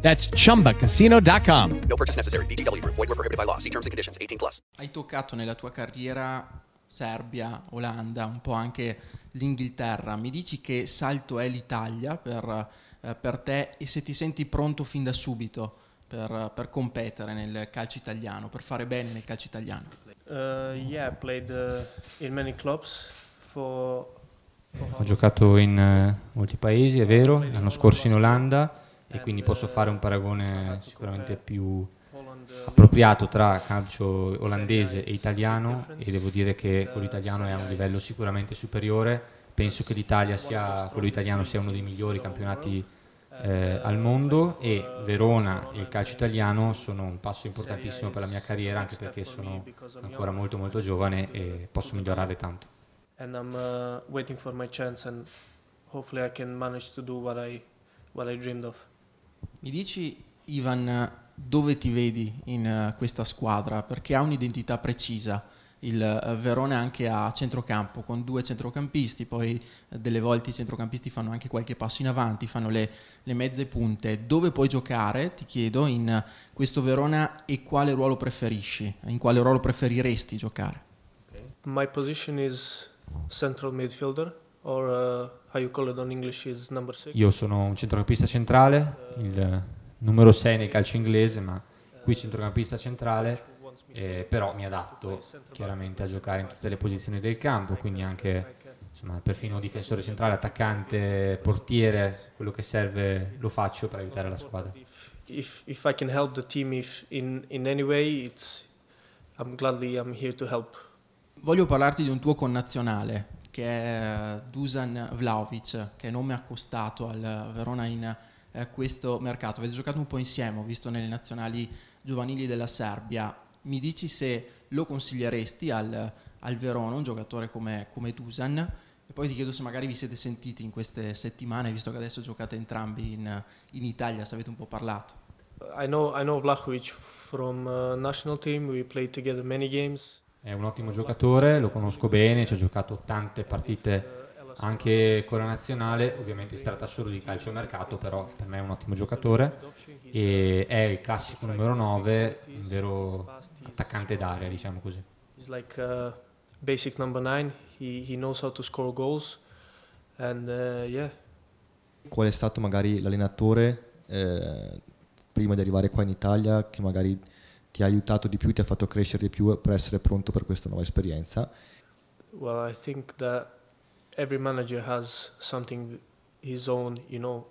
That's chumbacasino.com. No purchase necessary. VGW Group. Void were prohibited by law. See terms and conditions. 18 plus. Hai toccato nella tua carriera Serbia, Olanda, un po' anche l'Inghilterra. Mi dici che salto è l'Italia per, eh, per te e se ti senti pronto fin da subito per, per competere nel calcio italiano, per fare bene nel calcio italiano? Uh, yeah, played uh, in many clubs for. Ho giocato in eh, molti paesi, è vero, l'anno scorso in Olanda e quindi posso fare un paragone sicuramente più appropriato tra calcio olandese e italiano e devo dire che quello italiano è a un livello sicuramente superiore. Penso che l'Italia sia, quello italiano sia uno dei migliori campionati eh, al mondo e Verona e il calcio italiano sono un passo importantissimo per la mia carriera anche perché sono ancora molto molto giovane e posso migliorare tanto. And I'm uh, waiting for my chance, and hopefully I can manage to do what I what I dreamed of. Mi dici, Ivan, dove ti vedi in eh, questa squadra? Perché ha un'identità precisa. Il eh, Verona anche a centrocampo con due centrocampisti, poi eh, delle volte i centrocampisti fanno anche qualche passo in avanti, fanno le, le mezze punte. Dove puoi giocare, ti chiedo, in questo Verona e quale ruolo preferisci? In quale ruolo preferiresti giocare? My position is central midfielder, or uh, how you call it on English is number six. Io sono un centrocampista centrale, il numero 6 nel calcio inglese, ma qui centrocampista centrale, eh, però mi adatto chiaramente a giocare in tutte le posizioni del campo, quindi anche insomma, perfino difensore centrale, attaccante, portiere, quello che serve lo faccio per aiutare la squadra. If if I can help the team if in in any way, it's I'm gladly I'm here to help. Voglio parlarti di un tuo connazionale che è Dusan Vlaovic, che nome accostato al Verona in eh, questo mercato. Avete giocato un po' insieme, ho visto nelle nazionali giovanili della Serbia. Mi dici se lo consiglieresti al, al Verona, un giocatore come, come Dusan? E poi ti chiedo se magari vi siete sentiti in queste settimane, visto che adesso giocate entrambi in, in Italia, se avete un po' parlato. I know I know Vlahovic from uh, national team. We played together many games. È un ottimo giocatore, lo conosco bene, ci ho giocato tante partite anche con la nazionale, ovviamente si tratta solo di calciomercato, però per me è un ottimo giocatore e è il classico numero 9, un vero attaccante d'area, diciamo così. He's like uh, basic number nine. He he knows how to score goals, and uh, yeah, Qual è stato magari l'allenatore eh, prima di arrivare qua in Italia che magari ti ha aiutato di più, ti ha fatto crescere di più per essere pronto per questa nuova esperienza? well, I think that every manager has something his own. You know.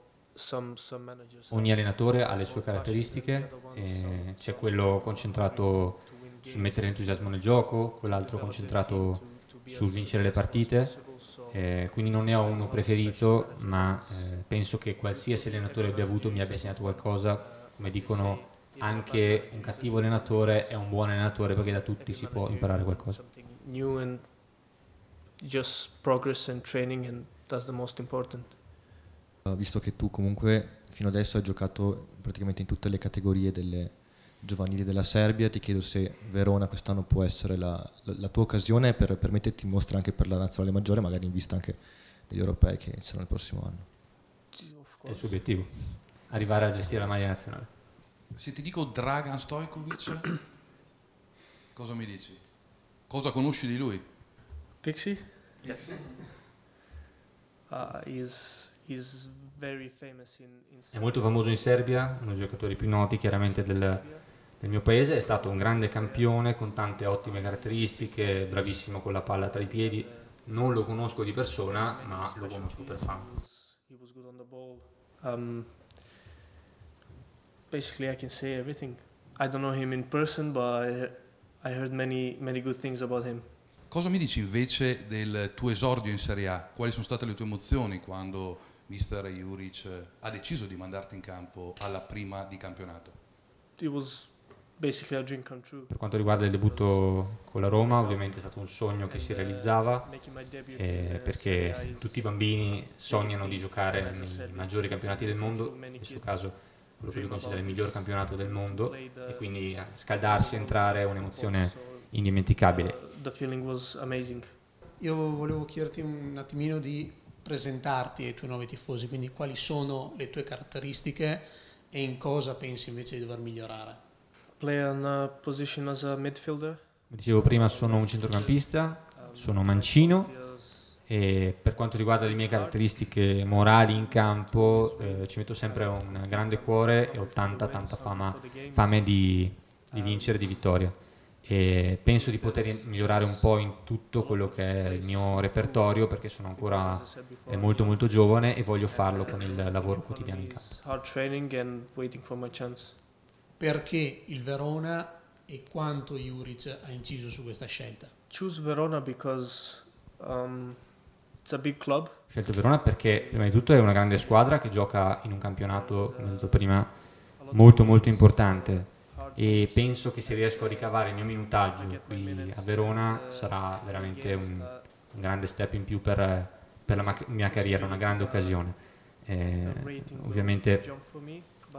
Ogni allenatore ha le sue caratteristiche, e c'è quello concentrato sul mettere entusiasmo nel gioco, quell'altro concentrato sul vincere le partite, eh, quindi non ne ho uno preferito, ma eh, penso che qualsiasi allenatore abbia avuto mi abbia insegnato qualcosa, come dicono anche un cattivo allenatore è un buon allenatore perché da tutti si può imparare qualcosa. new and just progress and training, and that's the most important. Uh, Visto che tu comunque fino adesso hai giocato praticamente in tutte le categorie delle giovanili della Serbia, ti chiedo se Verona quest'anno può essere la, la- la tua occasione per, per metterti in mostra anche per la nazionale maggiore, magari in vista anche degli europei che saranno il prossimo anno. È il suo obiettivo, arrivare a gestire la maglia nazionale. Se ti dico Dragan Stojkovic, cosa mi dici? Cosa conosci di lui? Pixie. Yes. Uh, he's he's very famous in in. È molto famoso in Serbia, uno dei giocatori più noti chiaramente del, del mio paese, è stato un grande campione con tante ottime caratteristiche, bravissimo con la palla tra i piedi. Non lo conosco di persona, ma lo conosco per ball. Um, basically, I can say everything. I don't know him in person, but I, I heard many many good things about him. Cosa mi dici invece del tuo esordio in Serie A? Quali sono state le tue emozioni quando mister Juric ha deciso di mandarti in campo alla prima di campionato? It was basically a dream come true. Per quanto riguarda il debutto con la Roma, ovviamente è stato un sogno che si realizzava my debut eh, in perché tutti i bambini sognano di giocare nei maggiori campionati del mondo, nel suo caso quello che lui considera il miglior campionato del mondo e quindi eh, scaldarsi e entrare è un'emozione indimenticabile. uh. Io volevo chiederti un attimino di presentarti ai tuoi nuovi tifosi, quindi quali sono le tue caratteristiche e in cosa pensi invece di dover migliorare. Play on a position as a midfielder. Come dicevo prima, sono un centrocampista, sono mancino e per quanto riguarda le mie caratteristiche morali in campo eh, ci metto sempre un grande cuore e ho tanta tanta fama, fame di, di vincere, di vittoria. E penso di poter migliorare un po' in tutto quello che è il mio repertorio perché sono ancora eh, molto molto giovane e voglio farlo con il lavoro quotidiano in campo. Perché il Verona e quanto Juric ha inciso su questa scelta? Choose Verona because um, it's a big club. Ho scelto Verona perché prima di tutto è una grande squadra che gioca in un campionato, come ho detto prima, molto molto importante e penso che se riesco a ricavare il mio minutaggio qui a Verona sarà veramente un, un grande step in più per, per la ma- mia carriera, una grande occasione. Eh, ovviamente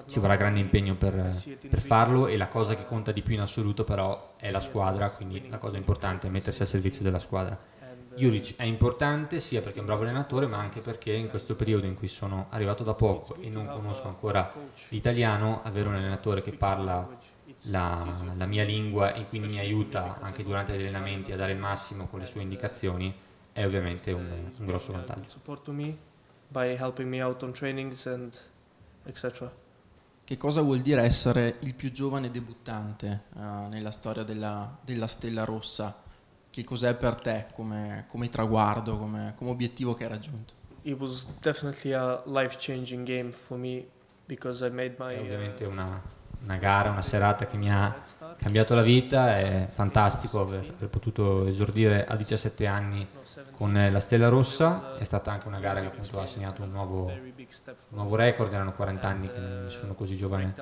ci vorrà grande impegno per, per farlo e la cosa che conta di più in assoluto però è la squadra, quindi la cosa importante è mettersi al servizio della squadra. Juric è importante sia perché è un bravo allenatore ma anche perché in questo periodo in cui sono arrivato da poco e non conosco ancora l'italiano, avere un allenatore che parla la, la mia lingua e quindi mi aiuta anche durante gli allenamenti a dare il massimo con le sue indicazioni è ovviamente un, un grosso vantaggio. By helping me out on trainings and etc. Che cosa vuol dire essere il più giovane debuttante eh, nella storia della, della Stella Rossa? Che cos'è per te come, come traguardo, come, come obiettivo che hai raggiunto? It was definitely a life-changing game for me because I made my È uh, ovviamente una, una gara, una serata che mi ha cambiato la vita, è fantastico aver, aver potuto esordire a 17 anni con la Stella Rossa, è stata anche una gara che appunto ha segnato un nuovo, un nuovo record, erano 40 anni che nessuno così giovane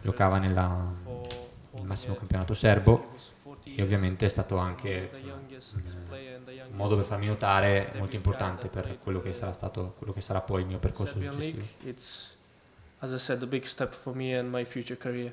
giocava nella, nel massimo campionato serbo e ovviamente è stato anche un modo per farmi notare molto importante per quello che sarà stato quello che sarà poi il mio percorso successivo. It's, as I said, a big step for me and my future career.